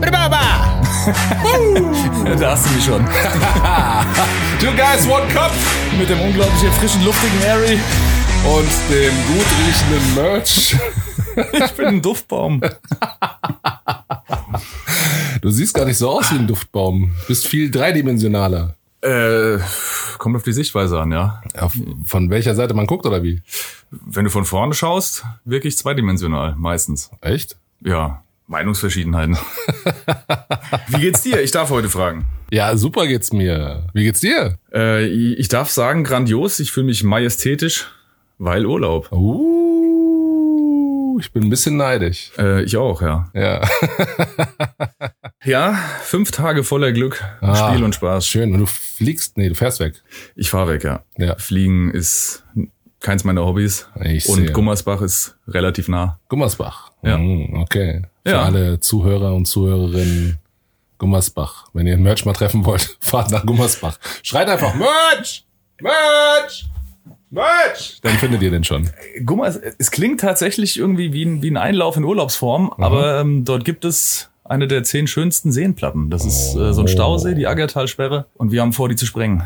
Baba. da hast du mich schon. Two guys, one cup. Mit dem unglaublich frischen, luftigen Harry. Und dem gut riechenden Merch. Ich bin ein Duftbaum. Du siehst gar nicht so aus wie ein Duftbaum. Du bist viel dreidimensionaler. Äh, kommt auf die Sichtweise an, ja. Ja, von welcher Seite man guckt oder wie? Wenn du von vorne schaust, wirklich zweidimensional, meistens. Echt? Ja, Meinungsverschiedenheiten. Wie geht's dir? Ich darf heute fragen. Ja, super geht's mir. Wie geht's dir? Äh, ich darf sagen, grandios. Ich fühle mich majestätisch, weil Urlaub. Uh, ich bin ein bisschen neidisch. Äh, ich auch, ja. Ja. Ja, fünf Tage voller Glück, Ah. Spiel und Spaß. Schön. Und du fliegst, nee, du fährst weg. Ich fahre weg, ja. Ja. Fliegen ist keins meiner Hobbys. Ich und sehe. Gummersbach ist relativ nah. Gummersbach. Ja. Mm, okay. Für Ja. alle Zuhörer und Zuhörerinnen Gummersbach. Wenn ihr Merch mal treffen wollt, fahrt nach Gummersbach. Schreit einfach Merch! Merch! Merch! Dann findet ihr den schon. Gummers, es klingt tatsächlich irgendwie wie ein, wie ein Einlauf in Urlaubsform, aber ähm, dort gibt es eine der zehn schönsten Seenplatten. Das ist äh, so ein Stausee, die Aggertalsperre, und wir haben vor, die zu sprengen,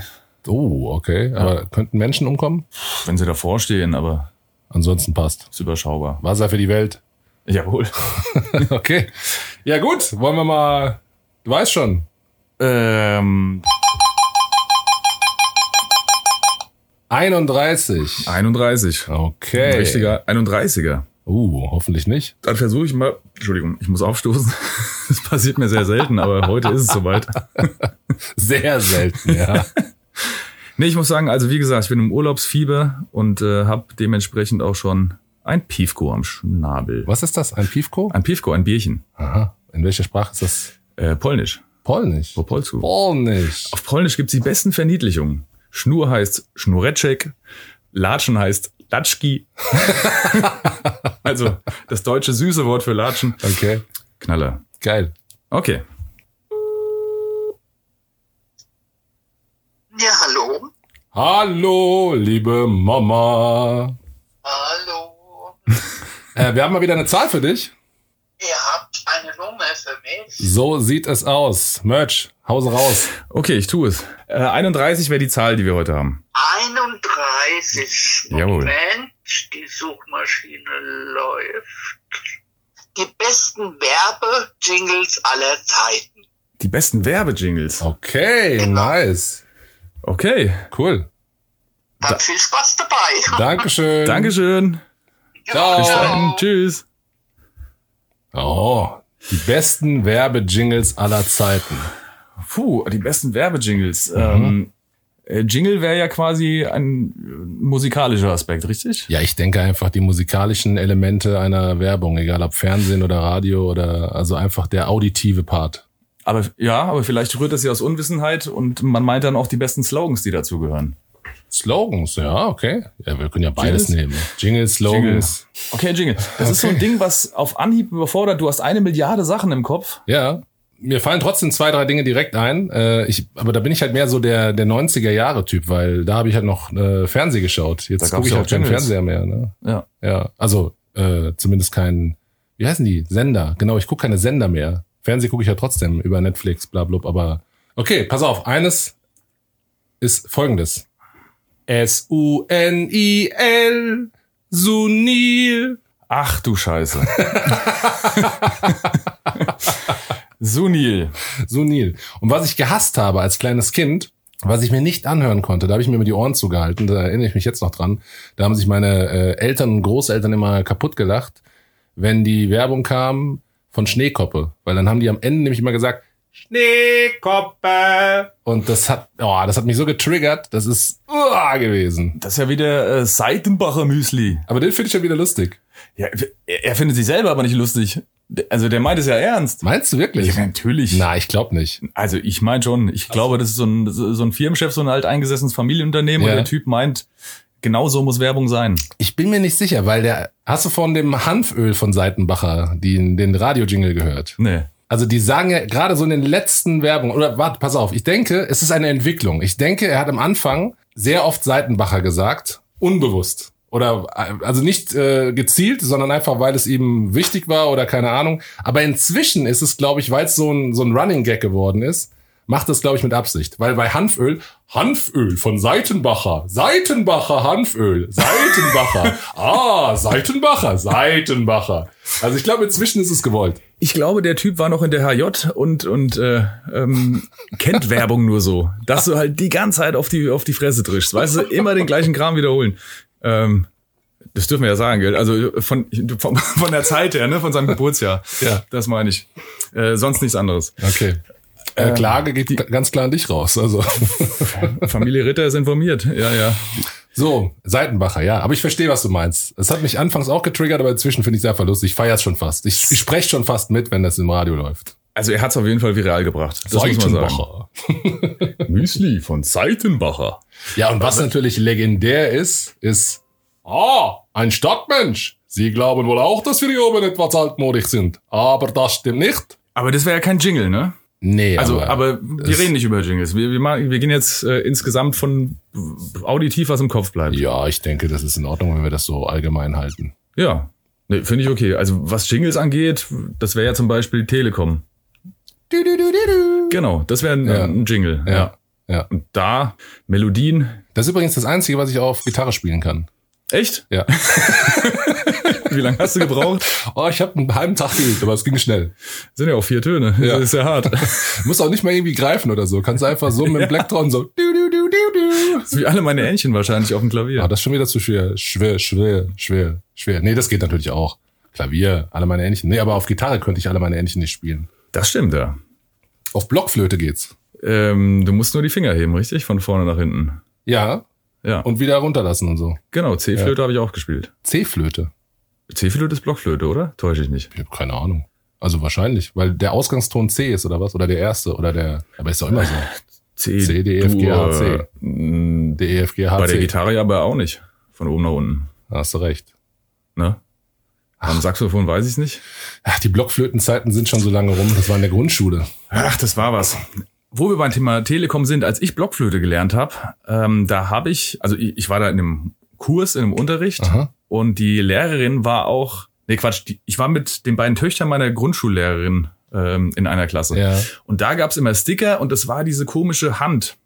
Oh, okay. Aber könnten Menschen umkommen? wenn sie davor stehen, aber Ansonsten passt. ist überschaubar. Wasser für die Welt. Jawohl. okay. Ja gut, wollen wir mal. Du weißt schon. ähm, 31. 31. Okay. Ein richtiger 31er. Uh, hoffentlich nicht. Dann versuche ich mal, Entschuldigung, ich muss aufstoßen. Das passiert mir sehr selten, aber heute ist es soweit. Sehr selten, ja. Nee, ich muss sagen, also wie gesagt, ich bin im Urlaubsfieber und äh, habe dementsprechend auch schon ein Piefko am Schnabel. Was ist das? Ein Piefko? Ein Piefko, ein Bierchen. Aha. In welcher Sprache ist das? Äh, Polnisch. Polnisch. Wo Polsku? Polnisch. Auf Polnisch gibt's die besten Verniedlichungen. Schnur heißt Schnureczek, Latschen heißt Latschki. also das deutsche süße Wort für Latschen. Okay. Knaller. Geil. Okay. Ja, hallo. Hallo, liebe Mama. Hallo. Äh, wir haben mal wieder eine Zahl für dich. Ihr habt eine Nummer für mich. So sieht es aus. Merch, Hause raus. Okay, ich tue es. Äh, 31 wäre die Zahl, die wir heute haben. 31. Jawohl. Moment, die Suchmaschine läuft. Die besten Werbejingles aller Zeiten. Die besten Werbejingles. Okay, Genau. nice. Okay. Cool. Dann viel Spaß dabei. Dankeschön. Dankeschön. Ciao. Bis dann. Tschüss. Oh, die besten Werbejingles aller Zeiten. Puh, die besten Werbejingles. Mhm. Ähm, äh, Jingle wäre ja quasi ein äh, musikalischer Aspekt, richtig? Ja, ich denke einfach die musikalischen Elemente einer Werbung, egal ob Fernsehen oder Radio oder also einfach der auditive Part. Aber ja, aber vielleicht rührt das ja aus Unwissenheit und man meint dann auch die besten Slogans, die dazugehören. Slogans, ja, okay. Ja, wir können ja beides Jingles? nehmen. Jingles, Slogans. Okay, Jingle. Das ist so ein Okay. Ding, was auf Anhieb überfordert. Du hast eine Milliarde Sachen im Kopf. Ja. Mir fallen trotzdem zwei, drei Dinge direkt ein. Äh, ich, aber da bin ich halt mehr so der, der 90er Jahre Typ, weil da habe ich halt noch äh, Fernseh geschaut. Jetzt gucke ich halt auch keinen. Fernseher mehr. Ne? Ja. Ja, also äh, zumindest kein, wie heißen die? Sender. Genau, ich gucke keine Sender mehr. Fernseh gucke ich ja trotzdem über Netflix, bla bla, aber okay, pass auf, eines ist folgendes. S-U-N-I-L Sunil. Ach du Scheiße. Sunil. Sunil. Und was ich gehasst habe als kleines Kind, was ich mir nicht anhören konnte, da habe ich mir immer die Ohren zugehalten, da erinnere ich mich jetzt noch dran. Da haben sich meine äh, Eltern und Großeltern immer kaputt gelacht, wenn die Werbung kam von Schneekoppe. Weil dann haben die am Ende nämlich immer gesagt, Schneekoppe. Und das hat, oh, das hat mich so getriggert, das ist uah, gewesen. Das ist ja wieder äh, Seitenbacher Müsli. Aber den finde ich schon wieder lustig. Ja, er, er findet sich selber aber nicht lustig. Also der meint es ja ernst. Meinst du wirklich? Ja, natürlich. Na, ich glaube nicht. Also ich meine schon. Ich glaube, das ist so ein, so ein Firmenchef, so ein alteingesessenes Familienunternehmen Ja. und der Typ meint, genau so muss Werbung sein. Ich bin mir nicht sicher, weil der, hast du von dem Hanföl von Seitenbacher den, den Radio-Jingle gehört? Nee. Also die sagen ja gerade so in den letzten Werbungen, oder warte, pass auf, ich denke, es ist eine Entwicklung. Ich denke, er hat am Anfang sehr oft Seitenbacher gesagt, unbewusst. Oder also nicht äh, gezielt, sondern einfach, weil es ihm wichtig war oder keine Ahnung. Aber inzwischen ist es, glaube ich, weil es so ein, so ein Running Gag geworden ist, macht das, glaube ich, mit Absicht. Weil bei Hanföl, Hanföl von Seitenbacher, Seitenbacher Hanföl, Seitenbacher, ah, Seitenbacher, Seitenbacher. Also ich glaube, inzwischen ist es gewollt. Ich glaube, der Typ war noch in der HJ und und äh, ähm, kennt Werbung nur so, dass du halt die ganze Zeit auf die auf die Fresse trischst, weißt du, immer den gleichen Kram wiederholen. Ähm, das dürfen wir ja sagen, gell? Also von, von, von der Zeit her, ne? Von seinem Geburtsjahr. Ja. Das meine ich. Äh, sonst nichts anderes. Okay. Äh, Klage geht ganz klar an dich raus. Also Familie Ritter ist informiert. Ja, ja. So Seitenbacher, ja. Aber ich verstehe, was du meinst. Es hat mich anfangs auch getriggert, aber inzwischen finde ich sehr verlustig. Ich feiere es schon fast. Ich, ich spreche schon fast mit, wenn das im Radio läuft. Also er hat es auf jeden Fall viral gebracht. Das muss man sagen. Müsli von Seitenbacher. Ja, und was natürlich legendär ist, ist, ah, ein Stadtmensch. Sie glauben wohl auch, dass wir hier oben etwas altmodisch sind. Aber das stimmt nicht. Aber das wäre ja kein Jingle, ne? Nee, Also, aber, wir reden nicht über Jingles. Wir, wir, machen, wir gehen jetzt äh, insgesamt von auditiv, was im Kopf bleibt. Ja, ich denke, das ist in Ordnung, wenn wir das so allgemein halten. Ja. Nee, Finde ich okay. Also was Jingles angeht, das wäre ja zum Beispiel Telekom. Genau, das wäre ein, Ja. ein Jingle. Ja. Ja. Ja. Und da Melodien. Das ist übrigens das Einzige, was ich auf Gitarre spielen kann. Echt? Ja. Wie lange hast du gebraucht? Oh, ich habe einen halben Tag geübt, aber es ging schnell. Sind ja auch vier Töne. Ja. Das ist ja hart. Muss auch nicht mal irgendwie greifen oder so. Kannst einfach so mit dem Blacktron so. Du, du, du, du, du. Das ist wie alle meine Entchen wahrscheinlich auf dem Klavier. Ah, das ist schon wieder zu schwer. Schwer, schwer, schwer, schwer. Nee, das geht natürlich auch. Klavier, alle meine Ähnchen. Nee, aber auf Gitarre könnte ich alle meine Ähnchen nicht spielen. Das stimmt, ja. Auf Blockflöte geht's. Ähm, du musst nur die Finger heben, richtig? Von vorne nach hinten. Ja, Ja. und wieder runterlassen und so. genau, C-Flöte habe ich auch gespielt. C-Flöte. C-Flöte ist Blockflöte, oder? Täusche ich nicht. Ich habe keine Ahnung. Also wahrscheinlich, weil der Ausgangston C ist oder was? Oder der erste oder der. Aber ist doch immer so. C, C, D, E, F, G, H, C. Mh, D, E, F, G, H, Bei der C. Gitarre aber auch nicht. Von oben nach unten. Da hast du recht. Ne? Am Saxophon weiß ich nicht. Ach, die Blockflötenzeiten sind schon so lange rum. Das war in der Grundschule. Ach, das war was. Wo wir beim Thema Telekom sind, als ich Blockflöte gelernt habe, ähm, da habe ich, also ich, ich war da in einem Kurs, in einem Unterricht Aha. Und die Lehrerin war auch, nee Quatsch, die, ich war mit den beiden Töchtern meiner Grundschullehrerin ähm, in einer Klasse. Ja. Und da gab's immer Sticker und das war diese komische Hand.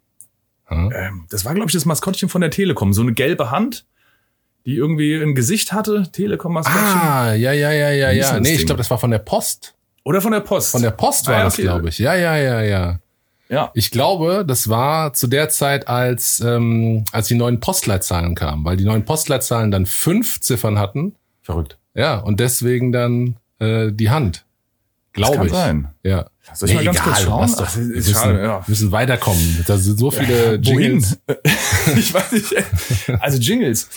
Ähm, das war, glaube ich, das Maskottchen von der Telekom. So eine gelbe Hand, die irgendwie ein Gesicht hatte. Telekom-Maskottchen. Ah, ja, ja, ja, ja, ja. Nee, ich glaube, das war von der Post. Oder von der Post. Von der Post war Ah, ja, das, okay. glaube ich. Ja, ja, ja, ja. Ja. Ich glaube, das war zu der Zeit, als, ähm, als die neuen Postleitzahlen kamen, weil die neuen Postleitzahlen dann fünf Ziffern hatten. Verrückt. Ja, und deswegen dann äh, die Hand. Glaube kann ich. sein. Ja. Soll ich mal ganz kurz schauen? doch. Wir müssen, schade, ja. wir müssen weiterkommen. Da sind so viele Jingles. ich weiß nicht. Also Jingles.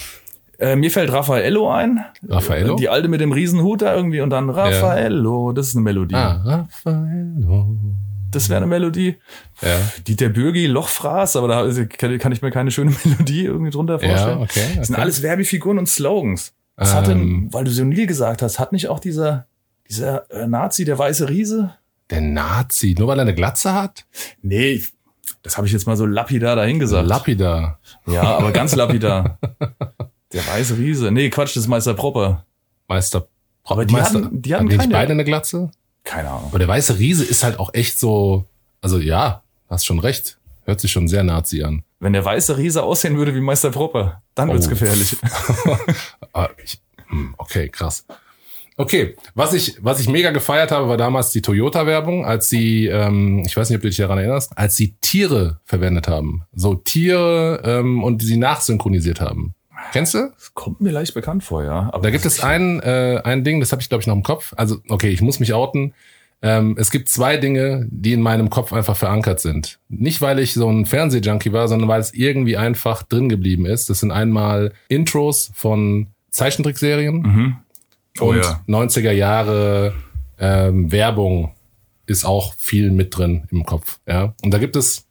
Äh, mir fällt Raffaello ein. Raffaello? Die alte mit dem Riesenhut da irgendwie und dann Raffaello. Das ist eine Melodie. Ah, Raffaello. Das wäre eine Melodie. Ja. Dieter Bürgi, Lochfraß, aber da kann ich mir keine schöne Melodie irgendwie drunter vorstellen. Ja, okay. Das sind okay. alles Werbefiguren und Slogans. Hat Ähm. denn, weil du so Nil gesagt hast, hat nicht auch dieser, dieser äh, Nazi, der weiße Riese? Der Nazi, nur weil er eine Glatze hat? Nee, das habe ich jetzt mal so lapidar dahingesagt. Lapidar. ja, aber ganz lapidar. der weiße Riese. Nee, Quatsch, das ist Meister Propper. Meister. Aber die Meister, hatten- die hatten nicht keine- beide eine Glatze? Keine Ahnung. Aber der weiße Riese ist halt auch echt so, also ja, hast schon recht. Hört sich schon sehr Nazi an. Wenn der weiße Riese aussehen würde wie Meister Propper, dann wird's Oh. gefährlich. Ah, hm, okay, krass. Okay, was ich, was ich mega gefeiert habe, war damals die Toyota-Werbung, als sie, ähm, ich weiß nicht, ob du dich daran erinnerst, als sie Tiere verwendet haben. So Tiere ähm, und sie nachsynchronisiert haben. Kennst du? Das kommt mir leicht bekannt vor, ja. Aber Da gibt es ein, äh, ein Ding, das habe ich, glaube ich, noch im Kopf. Also, okay, ich muss mich outen. Ähm, es gibt zwei Dinge, die in meinem Kopf einfach verankert sind. Nicht, weil ich so ein Fernsehjunkie war, sondern weil es irgendwie einfach drin geblieben ist. Das sind einmal Intros von Zeichentrickserien Mhm. Oh und ja. 90er Jahre ähm, Werbung ist auch viel mit drin im Kopf. Ja, und da gibt es.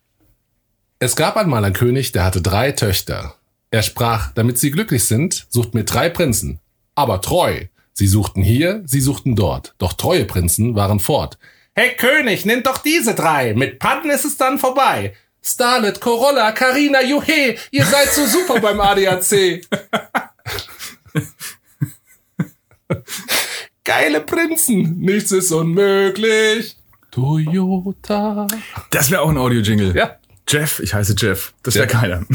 Es gab einmal einen König, der hatte drei Töchter. Er sprach, damit sie glücklich sind, sucht mir drei Prinzen, aber treu. Sie suchten hier, sie suchten dort, doch treue Prinzen waren fort. Hey König, nimm doch diese drei, mit Patten ist es dann vorbei. Starlet, Corolla, Carina, Juhe, ihr seid so super beim ADAC. Geile Prinzen, nichts ist unmöglich. Toyota. Das wäre auch ein Audio-Jingle. Ja. Jeff, ich heiße Jeff. Das wäre keiner.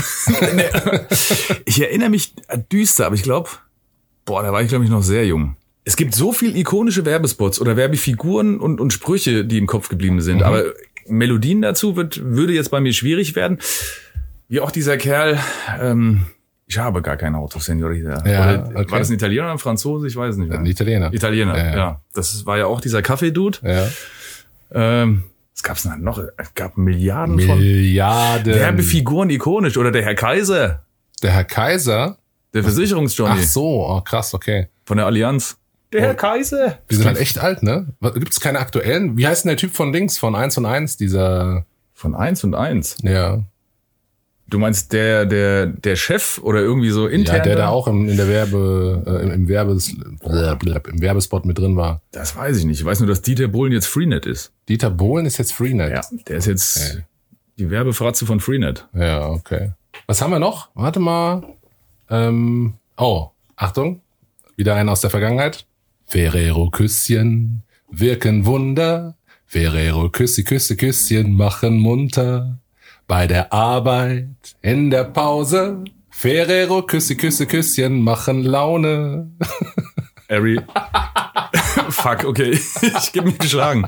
Ich erinnere mich düster, aber ich glaube, boah, da war ich glaube ich noch sehr jung. Es gibt so viel ikonische Werbespots oder Werbefiguren und, und Sprüche, die im Kopf geblieben sind. Aber Melodien dazu wird, würde jetzt bei mir schwierig werden. Wie auch dieser Kerl, ähm, ich habe gar kein Auto, Senorita. Ja, okay. War das ein Italiener oder ein Franzose? Ich weiß es nicht mehr. Ein Italiener. Italiener, Ja, ja, ja. Das war ja auch dieser Kaffee-Dude. Ja. Ähm, es gab's noch, es gab Milliarden von Milliarden. Werbefiguren ikonisch. Oder der Herr Kaiser, Der Herr Kaiser. der Versicherungsjohnny Ach so, oh, krass, okay. von der Allianz. Der Herr Kaiser. Die sind halt echt alt, ne? Gibt es keine aktuellen? Wie heißt denn der Typ von links, von 1 und 1, dieser, Von eins und eins. ja, Du meinst der, der, der Chef oder irgendwie so intern? ja der da auch im, in der Werbe, äh, im, Werbes, im Werbespot mit drin war. Das weiß ich nicht. Ich weiß nur, dass Dieter Bohlen jetzt Freenet ist. Dieter Bohlen ist jetzt Freenet. Ja, der ist jetzt Okay. die Werbefratze von Freenet. Ja, okay. Was haben wir noch? Warte mal. Ähm, oh, Achtung. Wieder einer aus der Vergangenheit. Ferrero Küsschen wirken Wunder. Ferrero Küssi, Küsse, Küsschen machen munter. Bei der Arbeit, in der Pause. Ferrero Küssi, Küsse, Küsschen machen Laune. Ari. Fuck, okay. Ich gebe mich geschlagen.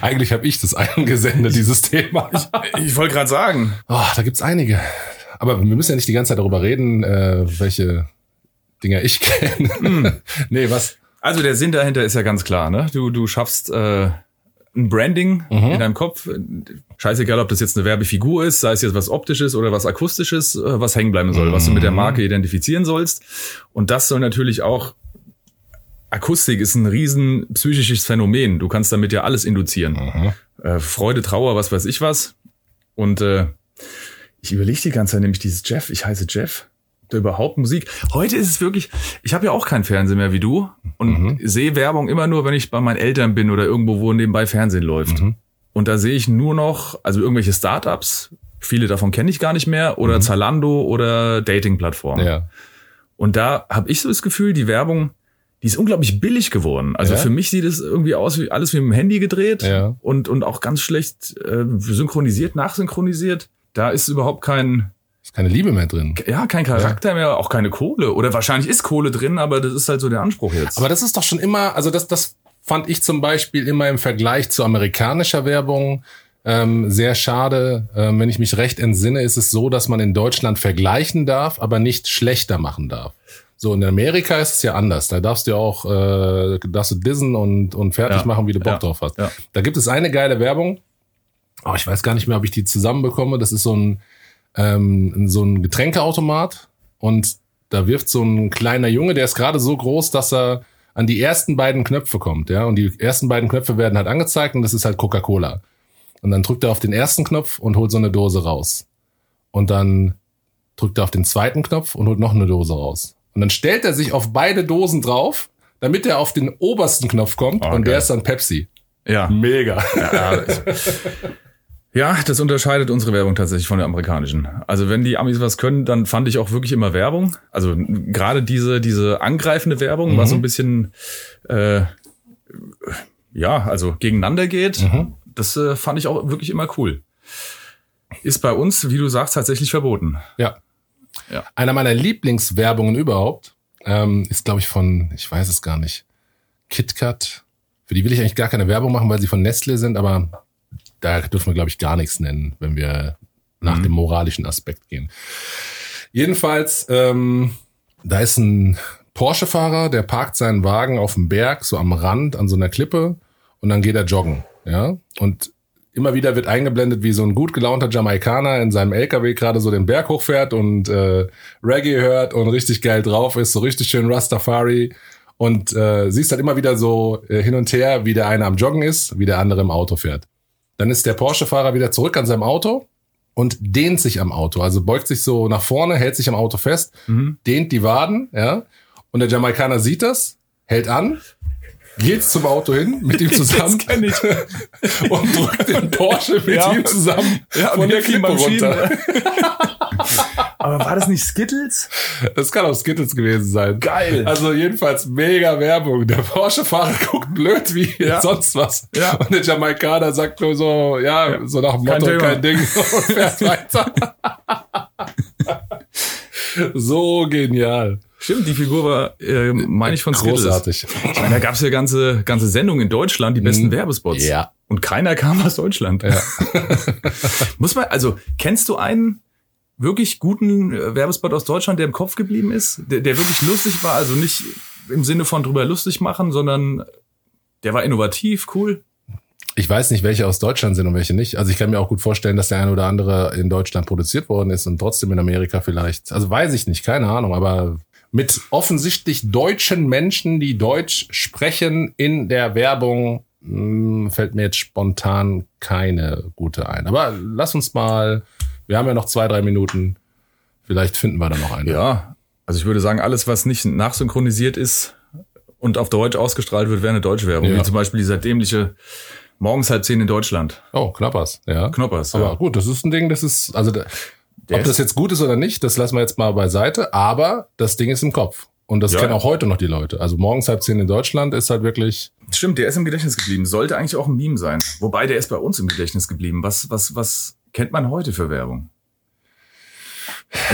Eigentlich habe ich das eingesendet, dieses Thema. Ich wollte gerade sagen. Oh, da gibt's einige. Aber wir müssen ja nicht die ganze Zeit darüber reden, äh, welche Dinger ich kenne. nee, was? Also der Sinn dahinter ist ja ganz klar, ne? Du, du schaffst äh, ein Branding in deinem Kopf. Scheißegal, ob das jetzt eine Werbefigur ist, sei es jetzt was Optisches oder was Akustisches, äh, was hängen bleiben soll, was du mit der Marke identifizieren sollst. Und das soll natürlich auch Akustik ist ein riesen psychisches Phänomen. Du kannst damit ja alles induzieren. Äh, Freude, Trauer, was weiß ich was. Und äh, ich überlege die ganze Zeit nämlich dieses Jeff, ich heiße Jeff. Da überhaupt Musik. Heute ist es wirklich, ich habe ja auch keinen Fernseher mehr wie du und sehe Werbung immer nur, wenn ich bei meinen Eltern bin oder irgendwo, wo nebenbei Fernsehen läuft. Und da sehe ich nur noch, also irgendwelche Startups, viele davon kenne ich gar nicht mehr, oder Zalando oder Dating-Plattformen. Ja. Und da habe ich so das Gefühl, die Werbung, die ist unglaublich billig geworden. Also Ja? für mich sieht es irgendwie aus wie alles wie mit dem Handy gedreht Ja. und, und auch ganz schlecht äh, synchronisiert, nachsynchronisiert. Da ist überhaupt kein, Ist keine Liebe mehr drin. ja, kein Charakter mehr, auch keine Kohle. Oder wahrscheinlich ist Kohle drin, aber das ist halt so der Anspruch jetzt. Aber das ist doch schon immer, also das, das fand ich zum Beispiel immer im Vergleich zu amerikanischer Werbung ähm, sehr schade. Ähm, wenn ich mich recht entsinne, ist es so, dass man in Deutschland vergleichen darf, aber nicht schlechter machen darf. So in Amerika ist es ja anders. Da darfst du ja auch, äh, darfst du dissen und, und fertig Ja. machen, wie du Bock Ja. drauf hast. Ja. Da gibt es eine geile Werbung. Oh, ich weiß gar nicht mehr, ob ich die zusammenbekomme. Das ist so ein, ähm, so ein Getränkeautomat und da wirft so ein kleiner Junge, der ist gerade so groß, dass er an die ersten beiden Knöpfe kommt, ja. Und die ersten beiden Knöpfe werden halt angezeigt und das ist halt Coca-Cola. Und dann drückt er auf den ersten Knopf und holt so eine Dose raus. Und dann drückt er auf den zweiten Knopf und holt noch eine Dose raus. Und dann stellt er sich auf beide Dosen drauf, damit er auf den obersten Knopf kommt Oh, und der ist dann Pepsi. ja. Mega. Ja, ja, das unterscheidet unsere Werbung tatsächlich von der amerikanischen. Also wenn die Amis was können, dann fand ich auch wirklich immer Werbung. Also gerade diese diese angreifende Werbung, was so ein bisschen äh, ja, also gegeneinander geht, das äh, fand ich auch wirklich immer cool. Ist bei uns, wie du sagst, tatsächlich verboten. Ja. Ja. Einer meiner Lieblingswerbungen überhaupt ähm, ist, glaube ich, von, ich weiß es gar nicht, KitKat. Für die will ich eigentlich gar keine Werbung machen, weil sie von Nestle sind, aber da dürfen wir, glaube ich, gar nichts nennen, wenn wir nach dem moralischen Aspekt gehen. Jedenfalls, ähm, da ist ein Porsche-Fahrer, der parkt seinen Wagen auf dem Berg, so am Rand, an so einer Klippe, und dann geht er joggen, ja. Und immer wieder wird eingeblendet, wie so ein gut gelaunter Jamaikaner in seinem LKW gerade so den Berg hochfährt und äh, Reggae hört und richtig geil drauf ist, so richtig schön Rastafari. Und äh, siehst halt immer wieder so äh, hin und her, wie der eine am Joggen ist, wie der andere im Auto fährt. Dann ist der Porsche-Fahrer wieder zurück an seinem Auto und dehnt sich am Auto. Also beugt sich so nach vorne, hält sich am Auto fest, dehnt die Waden, ja. Und der Jamaikaner sieht das, hält an, geht zum Auto hin, mit ihm zusammen kenn ich. und drückt den Porsche mit Ja. ihm zusammen Ja, und von der Klippe runter. Aber war das nicht Skittles? Das kann auch Skittles gewesen sein. Geil. Also jedenfalls mega Werbung. Der Porsche-Fahrer guckt blöd wie Ja. sonst was. Ja. Und der Jamaikaner sagt nur so, ja, so nach dem Kein Motto, Thema. kein Ding und fährt weiter. so genial. Stimmt, die Figur war, äh, meine ich, von Skittles. Großartig. Ich meine, da gab es ja ganze, ganze Sendungen in Deutschland, die besten Mhm. Werbespots. Ja. Und keiner kam aus Deutschland. Ja. Muss man, also, kennst du einen wirklich guten äh, Werbespot aus Deutschland, der im Kopf geblieben ist? Der, der wirklich lustig war? Also nicht im Sinne von drüber lustig machen, sondern der war innovativ, cool. Ich weiß nicht, welche aus Deutschland sind und welche nicht. Also ich kann mir auch gut vorstellen, dass der eine oder andere in Deutschland produziert worden ist und trotzdem in Amerika vielleicht. Also weiß ich nicht, keine Ahnung, aber mit offensichtlich deutschen Menschen, die Deutsch sprechen in der Werbung, mh, fällt mir jetzt spontan keine gute ein. Aber lass uns mal, wir haben ja noch zwei, drei Minuten. Vielleicht finden wir da noch eine. Ja, also ich würde sagen, alles, was nicht nachsynchronisiert ist und auf Deutsch ausgestrahlt wird, wäre eine deutsche Werbung. Ja. Wie zum Beispiel dieser dämliche Morgens halb zehn in Deutschland. Oh, Knappers, ja. Knoppers. Aber ja. gut, das ist ein Ding, das ist, also Der ob das jetzt gut ist oder nicht, das lassen wir jetzt mal beiseite, aber das Ding ist im Kopf. Und das Ja. kennen auch heute noch die Leute. Also morgens halb zehn in Deutschland ist halt wirklich, Stimmt, der ist im Gedächtnis geblieben. Sollte eigentlich auch ein Meme sein. Wobei, der ist bei uns im Gedächtnis geblieben. Was, was, was kennt man heute für Werbung?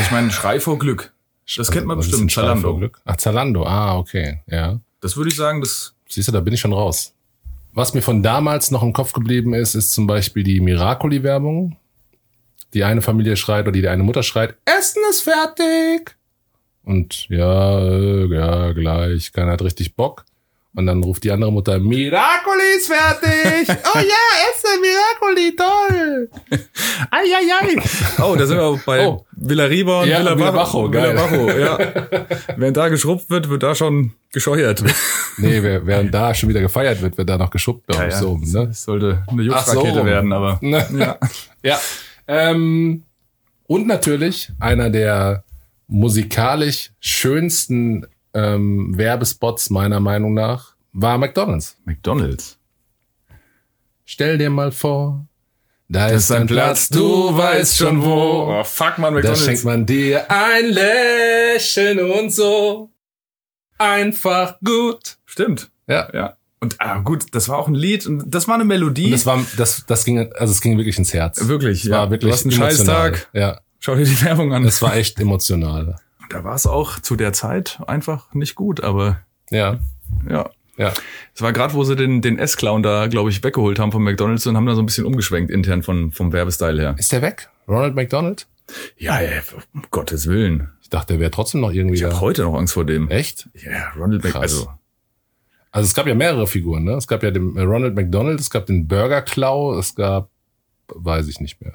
Ich meine, Schrei vor Glück. Das kennt man was bestimmt. Zalando. vor Glück? Ach, Zalando, ah, okay, ja. Das würde ich sagen, das Siehst du, da bin ich schon raus. Was mir von damals noch im Kopf geblieben ist, ist zum Beispiel die Miracoli-Werbung. Die eine Familie schreit oder die eine Mutter schreit, Essen ist fertig. Und ja, äh, ja, gleich, keiner hat richtig Bock. Und dann ruft die andere Mutter, Miracoli ist fertig. oh ja, Essen, Miracoli, toll. Eieiei. Oh, da sind wir auch bei Oh. Villariba und Ja, Villa Villa Bajo. Bajo, geil. Villa Bajo, ja. Wenn da geschrubbt wird, wird da schon gescheuert. Nee, während da schon wieder gefeiert wird, wird da noch geschubbt, glaube ich, so. rum, Ne? Das sollte eine Ach, so werden, aber Ne? ja. Ja. Ähm, und natürlich einer der musikalisch schönsten ähm, Werbespots meiner Meinung nach war McDonald's. McDonalds. Stell dir mal vor, da Das ist ein Platz, du weißt schon wo. Oh, fuck, man, Da McDonalds. schenkt man dir ein Lächeln und so. Einfach gut. Stimmt. Ja. Ja. Und ah, gut, das war auch ein Lied und das war eine Melodie. Und das war, das, das ging, also es ging wirklich ins Herz. wirklich, Es ja. war wirklich du hast einen emotional. Scheißtag. Ja, Schau dir die Werbung an. es war echt emotional. da war es auch zu der Zeit einfach nicht gut, aber Ja, ja. ja. Es war gerade, wo sie den, den S-Clown da, glaube ich, weggeholt haben von McDonalds und haben da so ein bisschen umgeschwenkt intern von, vom Werbestyle her. Ist der weg? Ronald McDonald? Ja, ja, um Gottes Willen. Ich dachte, der wäre trotzdem noch irgendwie Ich habe heute noch Angst vor dem. Echt? Ja, Ronald Mc, Krass. also Also es gab ja mehrere Figuren, ne? Es gab ja den äh, Ronald McDonald, es gab den Burger Klau, es gab, weiß ich nicht mehr.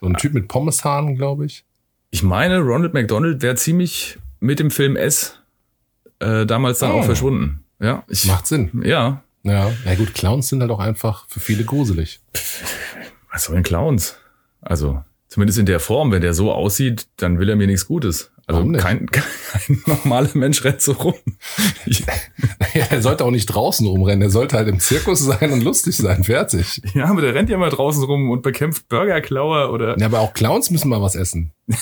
So ein Typ mit Pommeshaaren, glaube ich. ich meine, Ronald McDonald wäre ziemlich mit dem Film S äh, damals dann Oh. auch verschwunden. Ja, ich, Macht Sinn. ja. Ja. Ja gut, Clowns sind halt auch einfach für viele gruselig. Was sollen Clowns? Also, zumindest in der Form, wenn der so aussieht, dann will er mir nichts Gutes. Also kein, kein normaler Mensch rennt so rum. Ja, er sollte auch nicht draußen rumrennen, er sollte halt im Zirkus sein und lustig sein, fertig. ja, aber der rennt ja mal draußen rum und bekämpft Burgerklauer oder Ja, aber auch Clowns müssen mal was essen.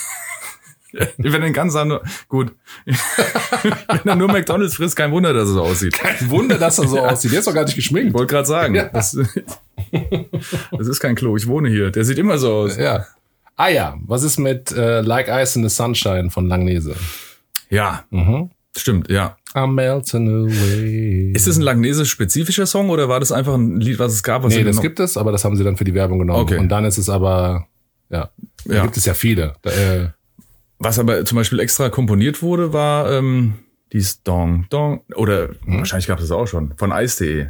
wenn er den ganz nur gut. wenn er nur McDonalds frisst, kein Wunder, dass es so aussieht. Kein Wunder, dass er so aussieht. Der ist doch gar nicht geschminkt. Wollte gerade sagen. Ja. Das, das ist kein Klo, ich wohne hier. Der sieht immer so aus. Ja. Ah ja, was ist mit äh, Like Ice in the Sunshine von Langnese? Ja, Mhm. stimmt, ja. I'm melting away. Ist das ein Langnese-spezifischer Song oder war das einfach ein Lied, was es gab? Was Nee, das gibt es, aber das haben sie dann für die Werbung genommen. Okay. Und dann ist es aber, ja, da Ja. gibt es ja viele. Da, äh, Was aber zum Beispiel extra komponiert wurde, war ähm, dies Dong Dong oder Hm? wahrscheinlich gab es das auch schon von Ice.de.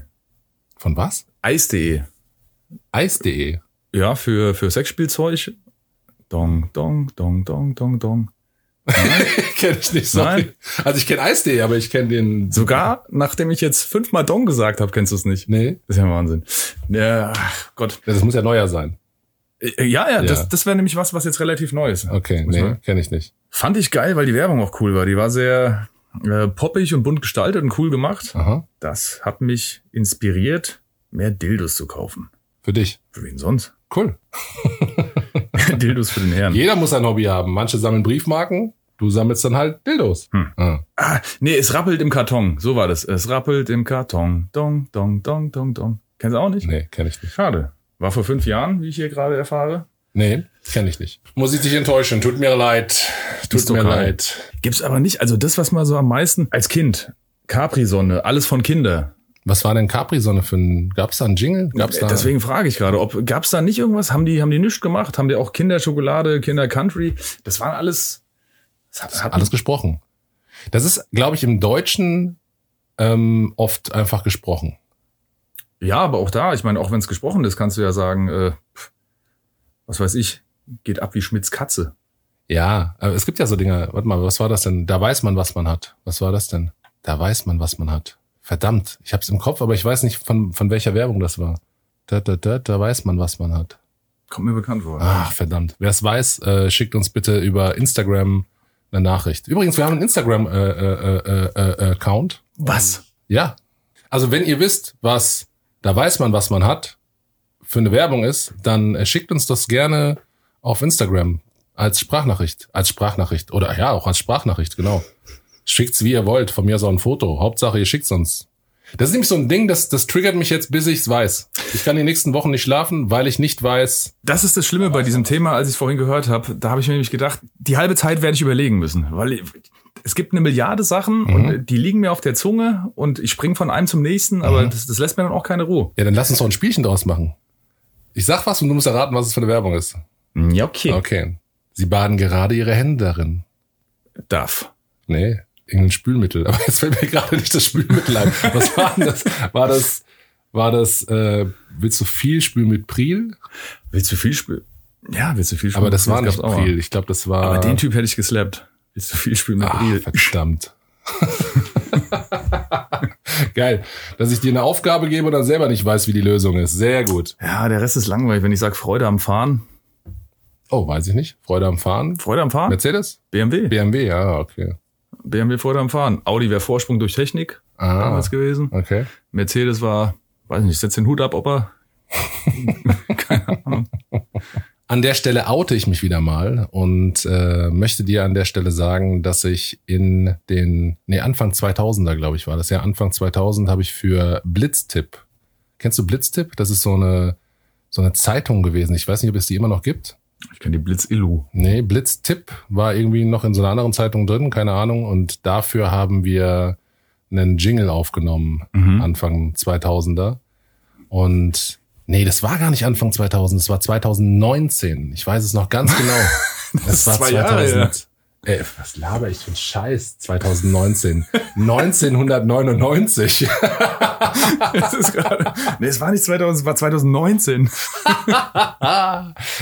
von was? Ice.de. Eis.de. Ja, für für Sexspielzeug. Dong Dong Dong Dong Dong Dong. Kenn ich nicht so. Nein. Also ich kenne Eis.de, aber ich kenne den. Sogar nachdem ich jetzt fünfmal Dong gesagt habe, kennst du es nicht. Nee, Das ist ja Wahnsinn. Ja, ach Gott. das muss ja neuer sein. Äh, Ja, ja, Ja. das, das wäre nämlich was, was jetzt relativ neu ist. Okay, Muss nee, kenne ich nicht. Fand ich geil, weil die Werbung auch cool war. Die war sehr äh, poppig und bunt gestaltet und cool gemacht. Aha, Das hat mich inspiriert, mehr Dildos zu kaufen. für dich. Für wen sonst? Cool. Dildos für den Herrn. Jeder muss ein Hobby haben. Manche sammeln Briefmarken, du sammelst dann halt Dildos. Hm. Ah. Ah, nee, es rappelt im Karton. So war das. Es rappelt im Karton. Dong, dong, dong, dong, dong. Kennst du auch nicht? Nee, kenne ich nicht. Schade. War vor fünf Jahren, wie ich hier gerade erfahre. Nee, kenne ich nicht. Muss ich dich enttäuschen. Tut mir leid. Tut Ist mir okay. leid. Gibt's aber nicht. Also das, was man so am meisten als Kind. Capri-Sonne, alles von Kinder. Was war denn Capri-Sonne für ein, gab's da einen Jingle? Gab's da? Deswegen frage ich gerade, ob gab's da nicht irgendwas? Haben die, haben die nichts gemacht? Haben die auch Kinderschokolade, Kinder-Country? Das waren alles, das hat, hat alles gesprochen. Das ist, glaube ich, im Deutschen ähm, oft einfach gesprochen. Ja, aber auch da, ich meine, auch wenn es gesprochen ist, kannst du ja sagen, äh, pff, was weiß ich, geht ab wie Schmidts Katze. Ja, aber es gibt ja so Dinge. Warte mal, was war das denn? Da weiß man, was man hat. Was war das denn? Da weiß man, was man hat. Verdammt, ich hab's im Kopf, aber ich weiß nicht, von, von welcher Werbung das war. Da, da, da, da weiß man, was man hat. Kommt mir bekannt vor. Ach, verdammt. Wer es weiß, äh, schickt uns bitte über Instagram eine Nachricht. Übrigens, wir haben einen Instagram-Account. Äh, äh, äh, Account. Was? Ja. Also wenn ihr wisst, was, da weiß man, was man hat, für eine Werbung ist, dann äh, schickt uns das gerne auf Instagram als Sprachnachricht. Als Sprachnachricht. Oder ja, auch als Sprachnachricht, genau. Schickt's wie ihr wollt. Von mir aus auch ein Foto. Hauptsache, ihr schickt's uns. Das ist nämlich so ein Ding, das, das triggert mich jetzt, bis ich's weiß. Ich kann die nächsten Wochen nicht schlafen, weil ich nicht weiß. Das ist das Schlimme bei diesem Thema, als ich es vorhin gehört habe. Da habe ich mir nämlich gedacht, die halbe Zeit werde ich überlegen müssen, weil ich- es gibt eine Milliarde Sachen und die liegen mir auf der Zunge und ich springe von einem zum nächsten, aber das, das lässt mir dann auch keine Ruhe. Ja, dann lass uns doch ein Spielchen draus machen. Ich sag was und du musst erraten, was es für eine Werbung ist. Ja, okay. Okay. Sie baden gerade ihre Hände darin. Darf. Nee, irgendein Spülmittel. Aber jetzt fällt mir gerade nicht das Spülmittel ein. Was war denn das? War das, war das, äh, willst du viel spülen mit Pril? Willst du viel spielen? Ja, willst du viel spielen? Aber das war nicht. Pril. Ich glaube, das war. Aber den Typ hätte ich geslappt. Willst du viel spielen mit Ah, Briel? verdammt. Geil. Dass ich dir eine Aufgabe gebe und dann selber nicht weiß, wie die Lösung ist. Sehr gut. Ja, der Rest ist langweilig. Wenn ich sage Freude am Fahren. Oh, weiß ich nicht. Freude am Fahren. Freude am Fahren? Mercedes? BMW. BMW, ja, okay. BMW Freude am Fahren. Audi wäre Vorsprung durch Technik Ah, damals gewesen. okay. Mercedes war, weiß nicht, setz den Hut ab, ob er. Keine Ahnung. An der Stelle oute ich mich wieder mal und äh, möchte dir an der Stelle sagen, dass ich in den, nee, Anfang 2000er, glaube ich, war das ja, Anfang 2000 habe ich für Blitztipp. Kennst du Blitztipp? Das ist so eine, so eine Zeitung gewesen. Ich weiß nicht, ob es die immer noch gibt. Ich kenne die Blitz-Illu. Nee, Blitztipp war irgendwie noch in so einer anderen Zeitung drin, keine Ahnung. Und dafür haben wir einen Jingle aufgenommen, Mhm. Anfang 2000er. Und nee, das war gar nicht Anfang 2000, das war 2019. Ich weiß es noch ganz genau. Das, ist zwei Jahre her. Ey, was laber ich für einen Scheiß? 2019. 1999. Das ist gerade. Nee, es war nicht 2000, es war 2019.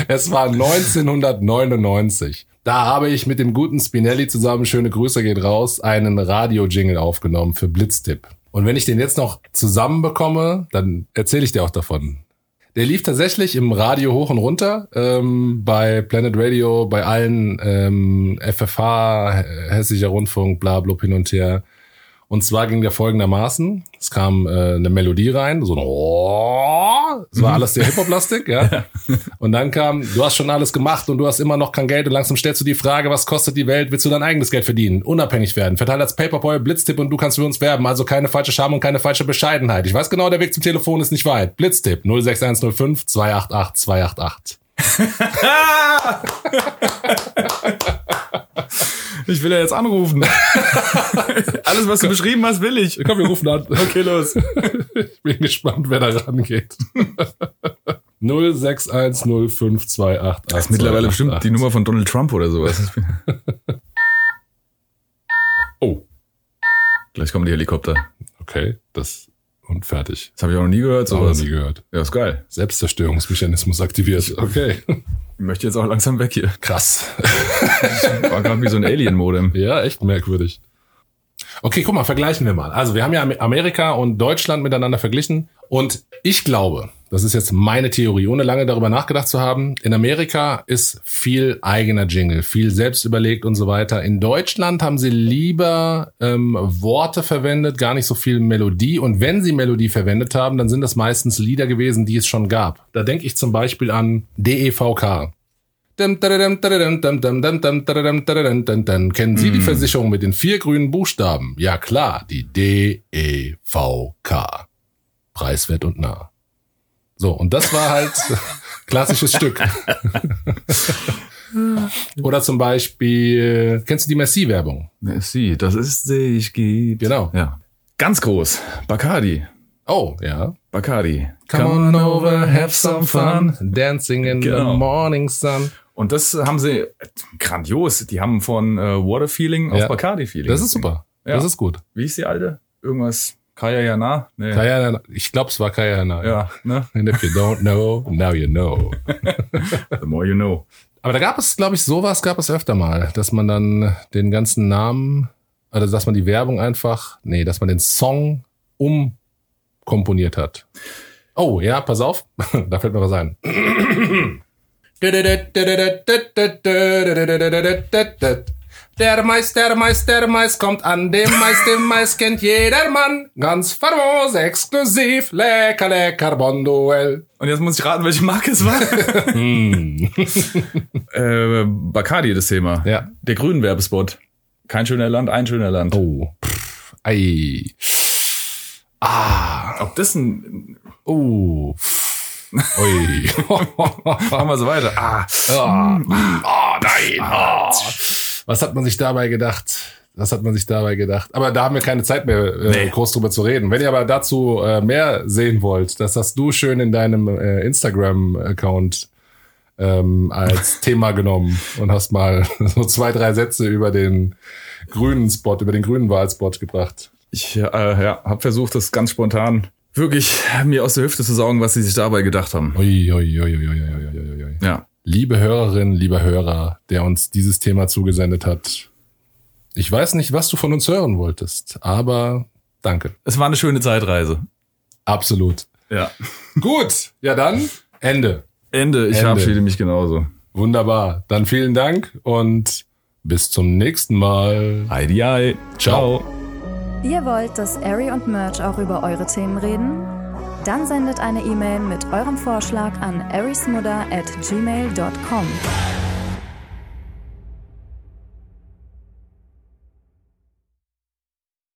es war 1999. Da habe ich mit dem guten Spinelli zusammen, schöne Grüße geht raus, einen Radio-Jingle aufgenommen für Blitztipp. Und wenn ich den jetzt noch zusammenbekomme, dann erzähle ich dir auch davon. Der lief tatsächlich im Radio hoch und runter, ähm, bei Planet Radio, bei allen ähm, FFH, Hessischer Rundfunk, bla blub hin und her. Und zwar ging der folgendermaßen. Es kam äh, eine Melodie rein, so ein Oh, es war alles sehr Hip-Hop-lastig, ja. Und dann kam, du hast schon alles gemacht und du hast immer noch kein Geld und langsam stellst du die Frage, was kostet die Welt? Willst du dein eigenes Geld verdienen? Unabhängig werden. Verteilt als Paperboy, Blitztipp und du kannst für uns werben. Also keine falsche Scham und keine falsche Bescheidenheit. Ich weiß genau, der Weg zum Telefon ist nicht weit. Blitztipp 06105 288 288. Ich will ja jetzt anrufen. Alles, was du beschrieben hast, will ich. Komm, wir rufen an. Okay, los. Ich bin gespannt, wer da rangeht. 061052888. Das ist mittlerweile bestimmt die Nummer von Donald Trump oder sowas. Oh, Gleich kommen die Helikopter. okay, das und fertig. Das habe ich auch noch nie gehört. Das habe ich Sowas. nie gehört. Ja, ist geil. Selbstzerstörungsmechanismus aktiviert. Okay, möchte jetzt auch langsam weg hier. krass. War gerade wie so ein Alien-Modem. Ja, echt merkwürdig. Okay, guck mal, vergleichen wir mal. Also wir haben ja Am- Amerika und Deutschland miteinander verglichen und ich glaube, das ist jetzt meine Theorie, ohne lange darüber nachgedacht zu haben, in Amerika ist viel eigener Jingle, viel selbst überlegt und so weiter. In Deutschland haben sie lieber ähm, Worte verwendet, gar nicht so viel Melodie und wenn sie Melodie verwendet haben, dann sind das meistens Lieder gewesen, die es schon gab. Da denke ich zum Beispiel an DEVK. Kennen Sie die Versicherung mit den vier grünen Buchstaben? Ja klar, die D-E-V-K. Preiswert und nah. So, und das war halt klassisches Stück. Oder zum Beispiel, kennst du die Merci-Werbung? Merci, das ist sich gibt. Genau. Ja. Ganz groß. Bacardi. Oh, ja. Bacardi. Come on over, have some fun, dancing in Genau. the morning sun. Und das haben sie äh, grandios. Die haben von äh, Water Feeling auf Ja. Bacardi Feeling. Das ist super. Ja. Das ist gut. Wie ist die alte? Irgendwas Kaya Jana? Nee. Kaya, ich glaube, es war Kaya Hanna. Ja, ne? And if you don't know, now you know. The more you know. Aber da gab es, glaube ich, sowas gab es öfter mal, dass man dann den ganzen Namen, also dass man die Werbung einfach, nee, dass man den Song umkomponiert hat. Oh, ja, pass auf, da fällt mir was ein. Der Mais, der Mais, der Mais kommt an dem Mais, den Mais kennt jeder Mann. Ganz famos, exklusiv, lecker, lecker, Bonduell. Und jetzt muss ich raten, welche Marke es war. äh, Bacardi, das Thema. Ja. Der grünen Werbespot. Kein schöner Land, ein schöner Land. Oh, pff, ei. Ah, Ob das ein... oh, ui. Machen wir so weiter. Ah, Ah, oh, nein. Oh. Was hat man sich dabei gedacht? Was hat man sich dabei gedacht? Aber da haben wir keine Zeit mehr, äh, Nee. groß drüber zu reden. Wenn ihr aber dazu äh, mehr sehen wollt, das hast du schön in deinem äh, Instagram-Account ähm, als Thema genommen und hast mal so zwei, drei Sätze über den grünen Spot, über den grünen Wahlspot gebracht. ich äh, ja, habe versucht, das ganz spontan wirklich mir aus der Hüfte zu saugen, was sie sich dabei gedacht haben. Ui, ui, ui, ui, ui, ui, ui. Ja. Liebe Hörerin, lieber Hörer, der uns dieses Thema zugesendet hat. Ich weiß nicht, was du von uns hören wolltest, aber danke. Es war eine schöne Zeitreise. Absolut. Ja. Gut, ja dann, Ende. Ende. Ich Ende. verabschiede mich genauso. Wunderbar. Dann vielen Dank und bis zum nächsten Mal. Heidi, hi. Ciao. Ihr wollt, dass Ari und Merch auch über eure Themen reden? Dann sendet eine E-Mail mit eurem Vorschlag an arismudder at gmail.com.